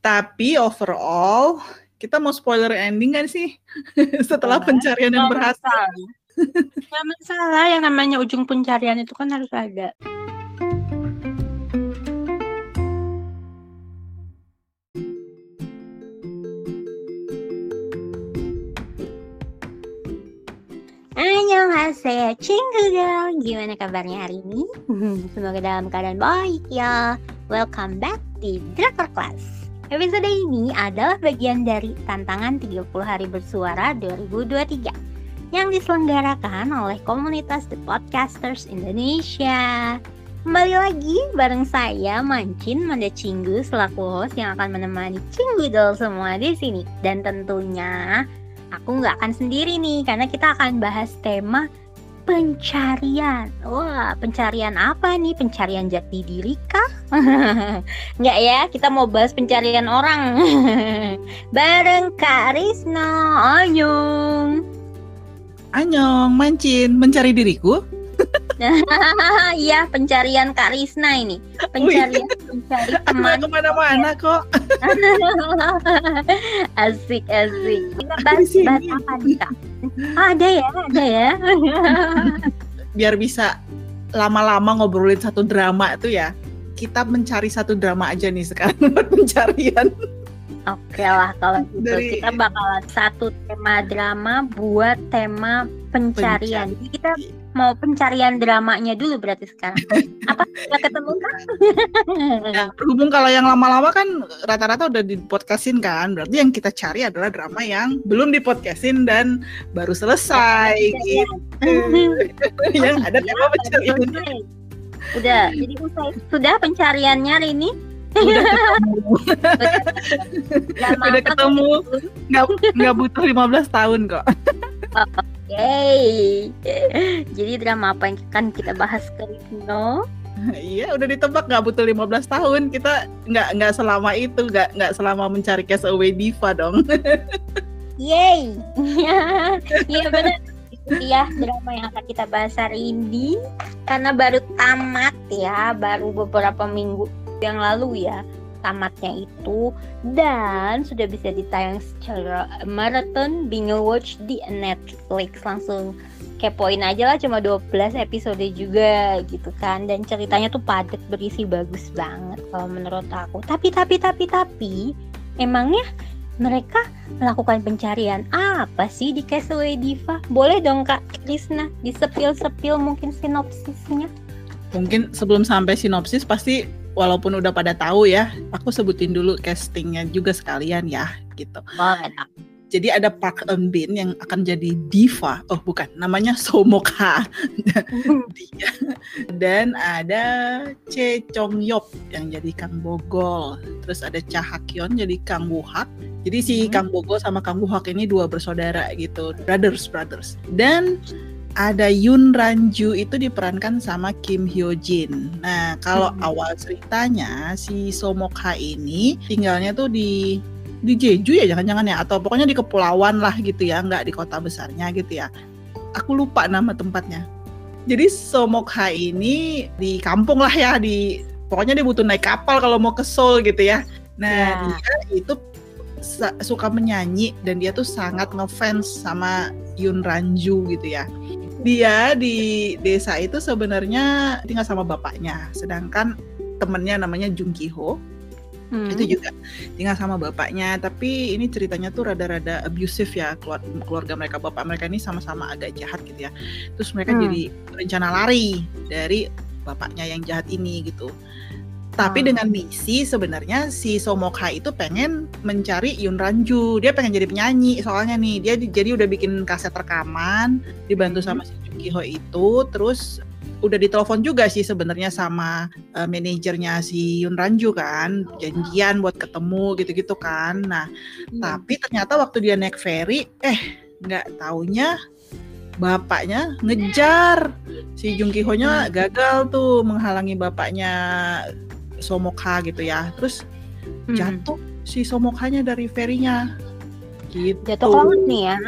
Tapi overall kita mau spoiler ending kan sih setelah pencarian yang berhasil? Gak masalah, yang namanya ujung pencarian itu kan harus ada. Annyeonghaseyo, Cinggu Girl. Gimana kabarnya hari ini? Semoga dalam keadaan baik ya. Welcome back di Drakor Class. Episode ini adalah bagian dari tantangan 30 hari bersuara 2023 yang diselenggarakan oleh komunitas The Podcasters Indonesia. Kembali lagi bareng saya Mancin Manda Cinggu selaku host yang akan menemani Cinggu Doll semua di sini. Dan tentunya aku nggak akan sendiri nih karena kita akan bahas tema pencarian. Wah, pencarian apa nih? Pencarian jati diri kah? Nggak ya, kita mau bahas pencarian orang. Bareng Kak Risno, Anyong. Anyong, mancin, mencari diriku. Iya pencarian Kak Risna ini pencarian pencari teman ke mana-mana kok asik asik kita bahas, bahas apa nih Kak oh, ada ya ada ya. Biar bisa lama-lama ngobrolin satu drama itu ya. Kita mencari satu drama aja nih sekarang buat pencarian. Oke lah kalau gitu. Dari... kita bakalan satu tema drama buat tema pencarian. Jadi kita mau pencarian dramanya dulu berarti sekarang. Apa nggak ketemu kan? ya, berhubung kalau yang lama-lama kan rata-rata udah di podcastin kan, berarti yang kita cari adalah drama yang belum di podcastin dan baru selesai. Ya, gitu. yang ada tema pencarian. Udah, jadi usai sudah pencariannya hari ini udah ketemu udah ketemu nggak nggak butuh 15 tahun kok okay. jadi drama apa yang akan kita bahas ke Rino Iya, udah ditebak nggak butuh 15 tahun. Kita nggak nggak selama itu, nggak nggak selama mencari Cast Away Diva dong. Yay, iya benar. Iya drama yang akan kita bahas hari ini karena baru tamat ya, baru beberapa minggu yang lalu ya tamatnya itu dan sudah bisa ditayang secara maraton binge watch di Netflix langsung kepoin aja lah cuma 12 episode juga gitu kan dan ceritanya tuh padat berisi bagus banget kalau menurut aku tapi tapi tapi tapi emangnya mereka melakukan pencarian apa sih di Castaway Diva? Boleh dong Kak Krisna disepil-sepil mungkin sinopsisnya? Mungkin sebelum sampai sinopsis pasti walaupun udah pada tahu ya, aku sebutin dulu castingnya juga sekalian ya, gitu. Jadi ada Park Eun Bin yang akan jadi diva. Oh bukan, namanya Somoka. Dia. Dan ada Che Chong Yop yang jadi Kang Bogol. Terus ada Cha Hakyon jadi Kang Wuhak. Jadi si hmm. Kang Bogol sama Kang Wuhak ini dua bersaudara gitu, brothers brothers. Dan ada Yun Ranju itu diperankan sama Kim Hyo Jin. Nah, kalau hmm. awal ceritanya si Somokha ini tinggalnya tuh di di Jeju ya jangan-jangan ya atau pokoknya di kepulauan lah gitu ya, nggak di kota besarnya gitu ya. Aku lupa nama tempatnya. Jadi Somokha ini di kampung lah ya di pokoknya dia butuh naik kapal kalau mau ke Seoul gitu ya. Nah, yeah. dia itu suka menyanyi dan dia tuh sangat ngefans sama Yun Ranju gitu ya dia di desa itu sebenarnya tinggal sama bapaknya, sedangkan temennya namanya Jung Ki Ho. Hmm. Itu juga tinggal sama bapaknya, tapi ini ceritanya tuh rada-rada abusive ya keluarga mereka. Bapak mereka ini sama-sama agak jahat gitu ya. Terus mereka hmm. jadi rencana lari dari bapaknya yang jahat ini gitu. Tapi hmm. dengan misi sebenarnya si Somokha itu pengen mencari Yun Ranju. Dia pengen jadi penyanyi soalnya nih. Dia jadi udah bikin kaset rekaman dibantu sama si Jung Ki Ho itu. Terus udah ditelepon juga sih sebenarnya sama uh, manajernya si Yun Ranju kan janjian buat ketemu gitu-gitu kan nah hmm. tapi ternyata waktu dia naik ferry eh nggak taunya bapaknya ngejar si Jung Ki nya hmm. gagal tuh menghalangi bapaknya Somoka gitu ya terus hmm. jatuh si Somokanya dari ferinya gitu jatuh ke laut nih ya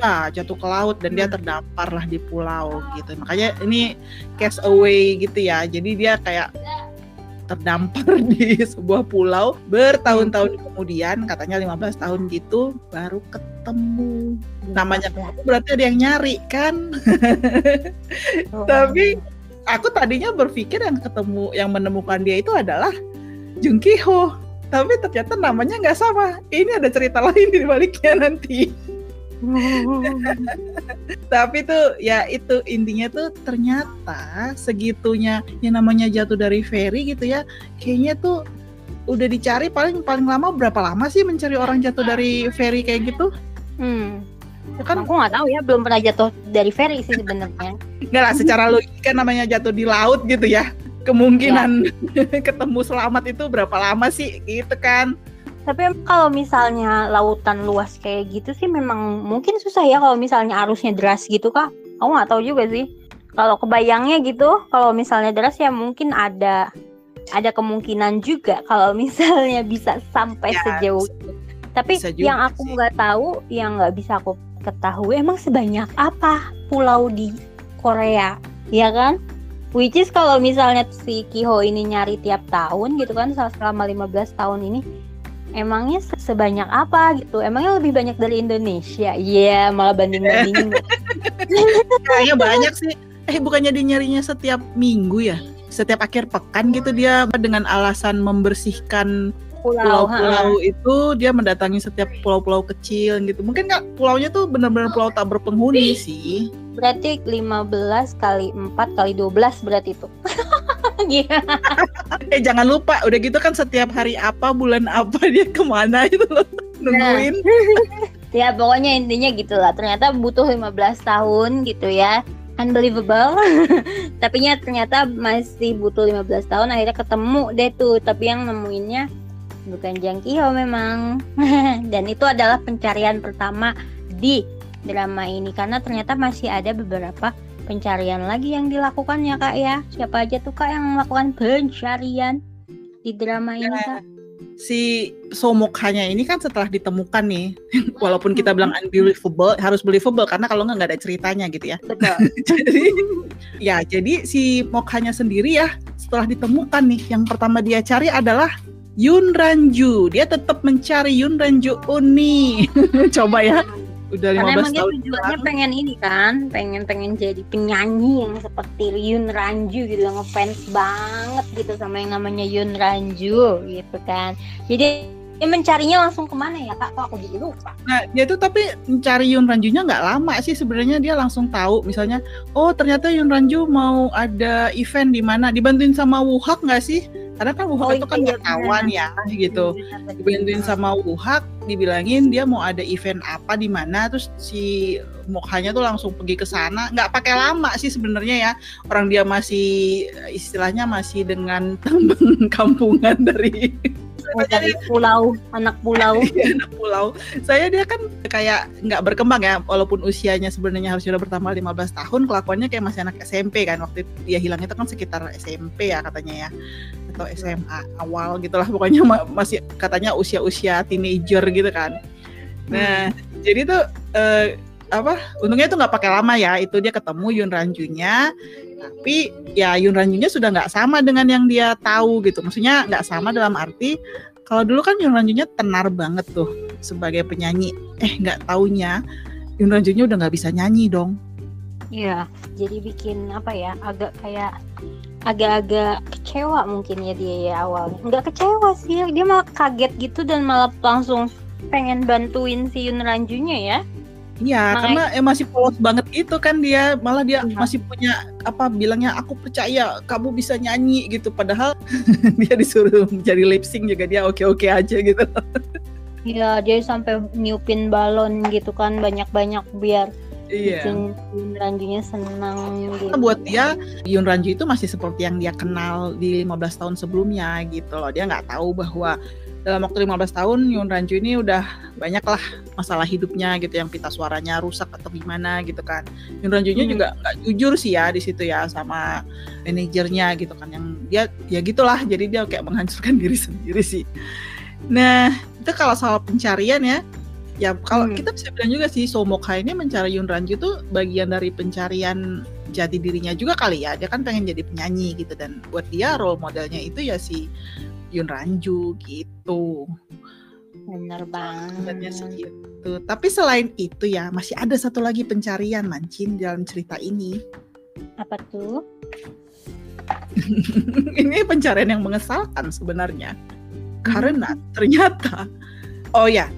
ya jatuh ke laut dan dia hmm. terdampar lah di pulau gitu. Makanya ini cast away gitu ya. Jadi dia kayak terdampar di sebuah pulau bertahun-tahun kemudian katanya 15 tahun gitu baru ketemu. Namanya berarti ada yang nyari kan? Oh. tapi aku tadinya berpikir yang ketemu yang menemukan dia itu adalah Jung Ki Ho. Tapi ternyata namanya nggak sama. Ini ada cerita lain di baliknya nanti tapi tuh ya itu intinya tuh ternyata segitunya yang namanya jatuh dari ferry gitu ya kayaknya tuh udah dicari paling paling lama berapa lama sih mencari orang jatuh dari ferry kayak gitu? Hmm. Kan? Aku nggak tahu ya belum pernah jatuh dari ferry sih sebenarnya. Nggak lah secara logika namanya jatuh di laut gitu ya. Kemungkinan ya. ketemu selamat itu berapa lama sih gitu kan tapi kalau misalnya lautan luas kayak gitu sih memang mungkin susah ya kalau misalnya arusnya deras gitu kak. Aku nggak tahu juga sih. Kalau kebayangnya gitu kalau misalnya deras ya mungkin ada ada kemungkinan juga kalau misalnya bisa sampai ya, sejauh itu. Tapi yang aku nggak tahu yang nggak bisa aku ketahui emang sebanyak apa pulau di Korea? Ya kan? Which is kalau misalnya si Kiho ini nyari tiap tahun gitu kan selama 15 tahun ini emangnya sebanyak apa gitu emangnya lebih banyak dari Indonesia iya yeah, malah banding bandingin kayaknya banyak sih eh bukannya dia nyarinya setiap minggu ya setiap akhir pekan gitu dia dengan alasan membersihkan pulau-pulau itu dia mendatangi setiap pulau-pulau kecil gitu. Mungkin nggak pulaunya tuh benar-benar pulau tak berpenghuni sih. Berarti 15 kali 4 kali 12 berarti itu. eh jangan lupa udah gitu kan setiap hari apa bulan apa dia ke mana itu loh. Nungguin. Nah. ya pokoknya intinya gitulah. Ternyata butuh 15 tahun gitu ya. Unbelievable. Tapi ternyata masih butuh 15 tahun akhirnya ketemu deh tuh. Tapi yang nemuinnya bukan Jangkio memang. Dan itu adalah pencarian pertama di drama ini. Karena ternyata masih ada beberapa pencarian lagi yang dilakukan ya kak ya siapa aja tuh kak yang melakukan pencarian di drama ini ya, kak si Somokhanya ini kan setelah ditemukan nih walaupun kita bilang unbelievable harus believable karena kalau nggak nggak ada ceritanya gitu ya betul jadi ya jadi si Mokhanya sendiri ya setelah ditemukan nih yang pertama dia cari adalah Yun Ranju. Dia tetap mencari Yun Ranju Uni. Coba ya. Udah 15 Karena emang tahun. Tujuannya pengen ini kan, pengen pengen jadi penyanyi yang seperti Yun Ranju gitu, ngefans banget gitu sama yang namanya Yun Ranju gitu kan. Jadi dia mencarinya langsung ke mana ya kak? Kok aku jadi lupa. Nah dia tuh tapi mencari Yun Ranjunya nggak lama sih. Sebenarnya dia langsung tahu. Misalnya oh ternyata Yun Ranju mau ada event di mana? Dibantuin sama Wuhak nggak sih? karena kan Wuhak oh, itu kan iya, wartawan ya gitu. Dibantuin sama Wuhak dibilangin dia mau ada event apa di mana. Terus si Mokhanya tuh langsung pergi ke sana. Nggak pakai lama sih sebenarnya ya. Orang dia masih istilahnya masih dengan tambang kampungan dari dari pulau anak pulau. Iya, anak pulau. Saya dia kan kayak nggak berkembang ya walaupun usianya sebenarnya harus sudah bertambah 15 tahun kelakuannya kayak masih anak SMP kan. Waktu dia hilang itu kan sekitar SMP ya katanya ya atau SMA awal gitulah pokoknya masih katanya usia-usia teenager gitu kan. Nah hmm. jadi tuh uh, apa untungnya itu nggak pakai lama ya itu dia ketemu Yun Ranjunya tapi ya Yun Ranjunya sudah nggak sama dengan yang dia tahu gitu. Maksudnya nggak sama dalam arti kalau dulu kan Yun Ranjunya tenar banget tuh sebagai penyanyi eh nggak taunya Yun Ranjunya udah nggak bisa nyanyi dong Iya, jadi bikin apa ya, agak kayak agak-agak kecewa mungkin ya dia ya awalnya. Nggak kecewa sih, dia malah kaget gitu dan malah langsung pengen bantuin si Yun Ranjunya ya. Iya, karena eh, masih polos banget itu kan dia, malah dia ya. masih punya apa bilangnya aku percaya kamu bisa nyanyi gitu, padahal dia disuruh jadi lip sync juga dia oke-oke aja gitu. Iya, dia sampai niupin balon gitu kan banyak-banyak biar iya. bikin Yun Ranjunya senang gitu. Buat dia Yun Ranju itu masih seperti yang dia kenal di 15 tahun sebelumnya gitu loh. Dia nggak tahu bahwa dalam waktu 15 tahun Yun Ranju ini udah banyak lah masalah hidupnya gitu yang pita suaranya rusak atau gimana gitu kan. Yun Ranjunya hmm. juga nggak jujur sih ya di situ ya sama manajernya gitu kan yang dia ya gitulah jadi dia kayak menghancurkan diri sendiri sih. Nah itu kalau soal pencarian ya ya kalau hmm. kita bisa bilang juga sih Somokha ini mencari Yun Ranju itu bagian dari pencarian jati dirinya juga kali ya dia kan pengen jadi penyanyi gitu dan buat dia role modelnya itu ya si Yun Ranju gitu bener banget. segitu tapi selain itu ya masih ada satu lagi pencarian mancin dalam cerita ini. Apa tuh? Ini pencarian yang mengesalkan sebenarnya. Karena hmm. ternyata oh ya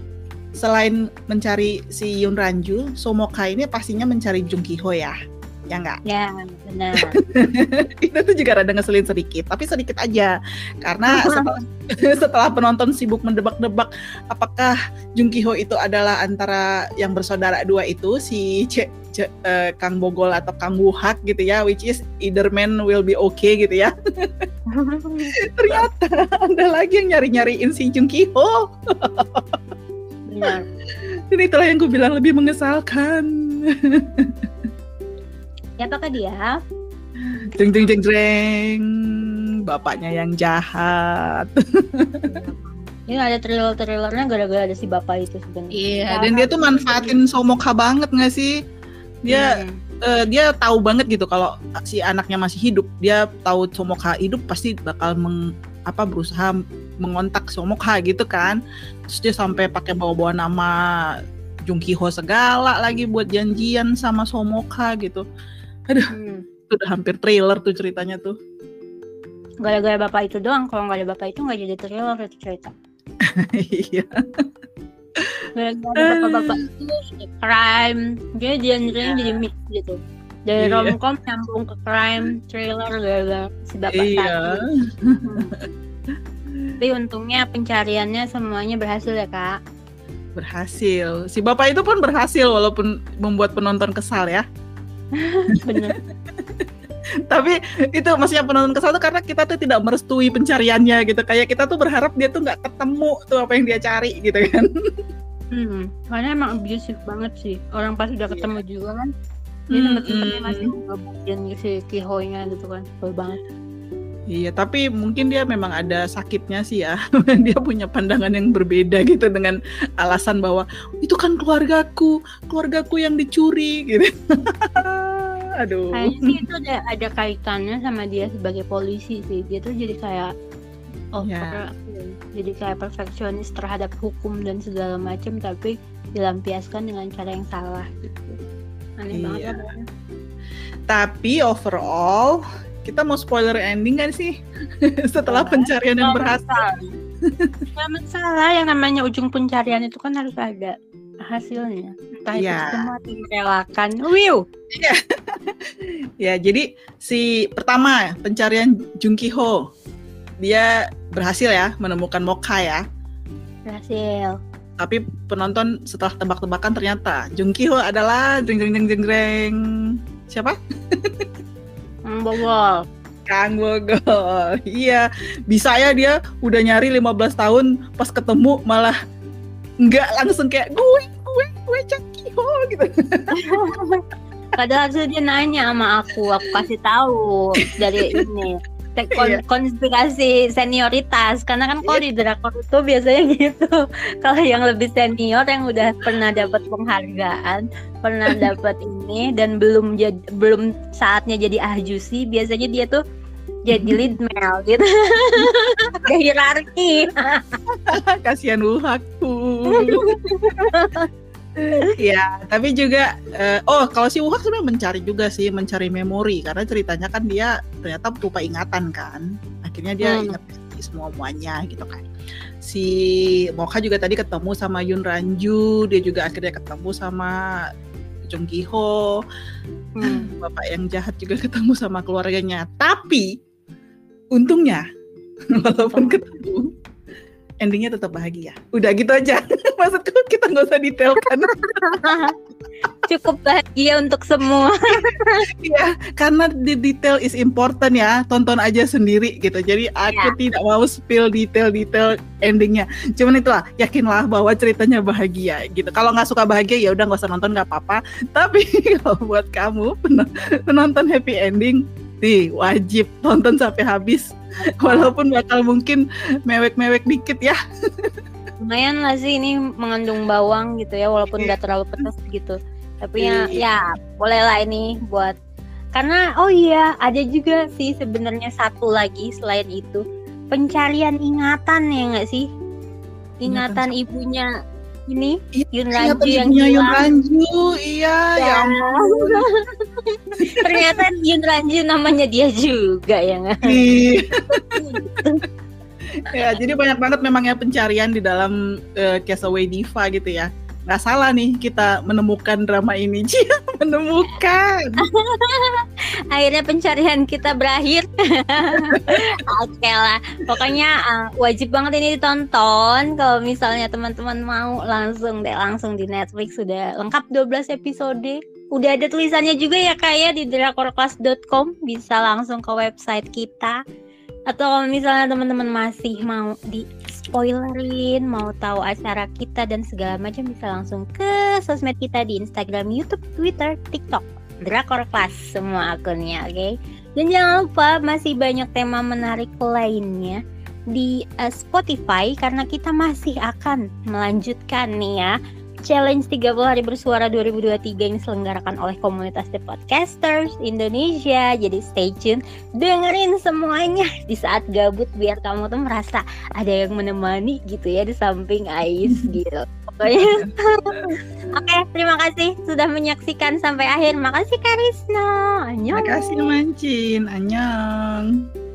selain mencari si Yun Ranju, Somoka ini pastinya mencari Jung Ki Ho ya. Ya enggak? Ya, benar. itu tuh juga rada ngeselin sedikit, tapi sedikit aja. Karena setelah, setelah penonton sibuk mendebak-debak apakah Jung Ki Ho itu adalah antara yang bersaudara dua itu si C, C, uh, Kang Bogol atau Kang Wuhak gitu ya, which is either man will be okay gitu ya. Ternyata ada lagi yang nyari-nyariin si Jung Ki Ho. Benar. Ini itulah yang gue bilang lebih mengesalkan. Ya apakah dia? Jeng jeng jeng jeng. Bapaknya yang jahat. Ini ada trailer-trailernya gara-gara ada si bapak itu sebenarnya. Iya, dan dia tuh manfaatin Somoka banget gak sih? Dia hmm. uh, dia tahu banget gitu kalau si anaknya masih hidup. Dia tahu Somoka hidup pasti bakal meng, apa berusaha mengontak Somoka gitu kan terus dia sampai pakai bawa-bawa nama Jung Ki Ho segala lagi buat janjian sama Somoka gitu aduh hmm. itu udah hampir trailer tuh ceritanya tuh gara-gara bapak itu doang kalau nggak ada bapak itu nggak jadi trailer itu cerita iya gara-gara bapak-bapak itu crime dia genre yeah. jadi mix gitu dari iya. romcom nyambung ke crime trailer gara-gara si bapak iya. tadi Tapi untungnya pencariannya semuanya berhasil ya kak. Berhasil. Si bapak itu pun berhasil walaupun membuat penonton kesal ya. Benar. Tapi itu maksudnya penonton kesal tuh karena kita tuh tidak merestui pencariannya gitu. Kayak kita tuh berharap dia tuh nggak ketemu tuh apa yang dia cari gitu kan. Hmm, karena emang abusive banget sih. Orang pas udah ketemu yeah. juga kan. Dia hmm, sempet-sempetnya hmm. masih ngebukin si Kihoinya gitu kan. Sebel banget. Iya, tapi mungkin dia memang ada sakitnya sih ya. dia punya pandangan yang berbeda gitu dengan alasan bahwa itu kan keluargaku, keluargaku yang dicuri gitu. Aduh. Kayaknya sih itu ada ada kaitannya sama dia sebagai polisi sih. Dia tuh jadi kayak oh yeah. jadi kayak perfeksionis terhadap hukum dan segala macam tapi dilampiaskan dengan cara yang salah gitu. Aneh iya. banget. Tapi overall kita mau spoiler ending kan sih setelah pencarian yang berhasil? Gak masalah, yang namanya ujung pencarian itu kan harus ada hasilnya. Entah ya. itu semua direlakan. Wiu. Ya. ya, jadi si pertama pencarian Jung Ki Ho dia berhasil ya menemukan Mokha ya. Berhasil. Tapi penonton setelah tebak-tebakan ternyata Jung Ki Ho adalah jeng jeng jeng jeng jeng siapa? Kang Bogol. Kang Bogol. Iya, bisa ya dia udah nyari 15 tahun pas ketemu malah nggak langsung kayak gue gue gue Cakiho gitu. Padahal dia nanya sama aku, aku kasih tahu dari ini kon iya. konspirasi senioritas. Karena kan kalau di iya. drakor itu biasanya gitu. Kalau yang lebih senior yang udah pernah dapat penghargaan pernah dapat ini dan belum jadi belum saatnya jadi ahjusi biasanya dia tuh jadi lead male gitu. Ada hierarki. Kasihan Wuhaku ya, tapi juga uh, oh kalau si Wuhak sebenarnya mencari juga sih, mencari memori karena ceritanya kan dia ternyata lupa ingatan kan. Akhirnya dia hmm. ingat semua muanya gitu kan. Si Mocha juga tadi ketemu sama Yun Ranju, dia juga akhirnya ketemu sama Jung Ki Ho. Hmm. Bapak yang jahat juga ketemu sama keluarganya. Tapi untungnya walaupun ketemu endingnya tetap bahagia. Udah gitu aja. Maksudku kita nggak usah detailkan. Cukup bahagia untuk semua. Iya, karena di detail is important ya. Tonton aja sendiri gitu. Jadi aku ya. tidak mau spill detail-detail endingnya. Cuman itulah, yakinlah bahwa ceritanya bahagia gitu. Kalau nggak suka bahagia ya udah nggak usah nonton nggak apa-apa. Tapi kalau buat kamu penonton happy ending, nih wajib. Tonton sampai habis. Walaupun bakal mungkin mewek-mewek dikit ya. Lumayan lah sih ini mengandung bawang gitu ya walaupun nggak terlalu pedas gitu. Tapi ya iya. ya boleh lah ini buat karena oh iya ada juga sih sebenarnya satu lagi selain itu. Pencarian ingatan ya nggak sih? Ingatan ibunya ini Iya, Yun Ranju yang Yun Ranju, iya, ya Ya. ternyata Yun Ranju namanya dia juga ya nggak Iya. ya, jadi banyak banget memang ya pencarian di dalam eh, Castaway Diva gitu ya. Nggak salah nih kita menemukan drama ini, Cia menemukan. akhirnya pencarian kita berakhir oke lah pokoknya uh, wajib banget ini ditonton kalau misalnya teman-teman mau langsung deh langsung di Netflix sudah lengkap 12 episode udah ada tulisannya juga ya kayak di drakorclass.com bisa langsung ke website kita. Atau kalau misalnya teman-teman masih mau di spoilerin mau tahu acara kita dan segala macam bisa langsung ke sosmed kita di Instagram, YouTube, Twitter, TikTok. Drakor Class semua akunnya, oke? Dan jangan lupa masih banyak tema menarik lainnya di uh, Spotify karena kita masih akan melanjutkan nih ya Challenge 30 hari bersuara 2023 yang diselenggarakan oleh komunitas The Podcasters Indonesia. Jadi stay tune, dengerin semuanya di saat gabut biar kamu tuh merasa ada yang menemani gitu ya di samping Ais gitu. Pokoknya Oke, terima kasih sudah menyaksikan sampai akhir. Makasih Karisna. Annyeong. Terima kasih Mancin, Annyeong.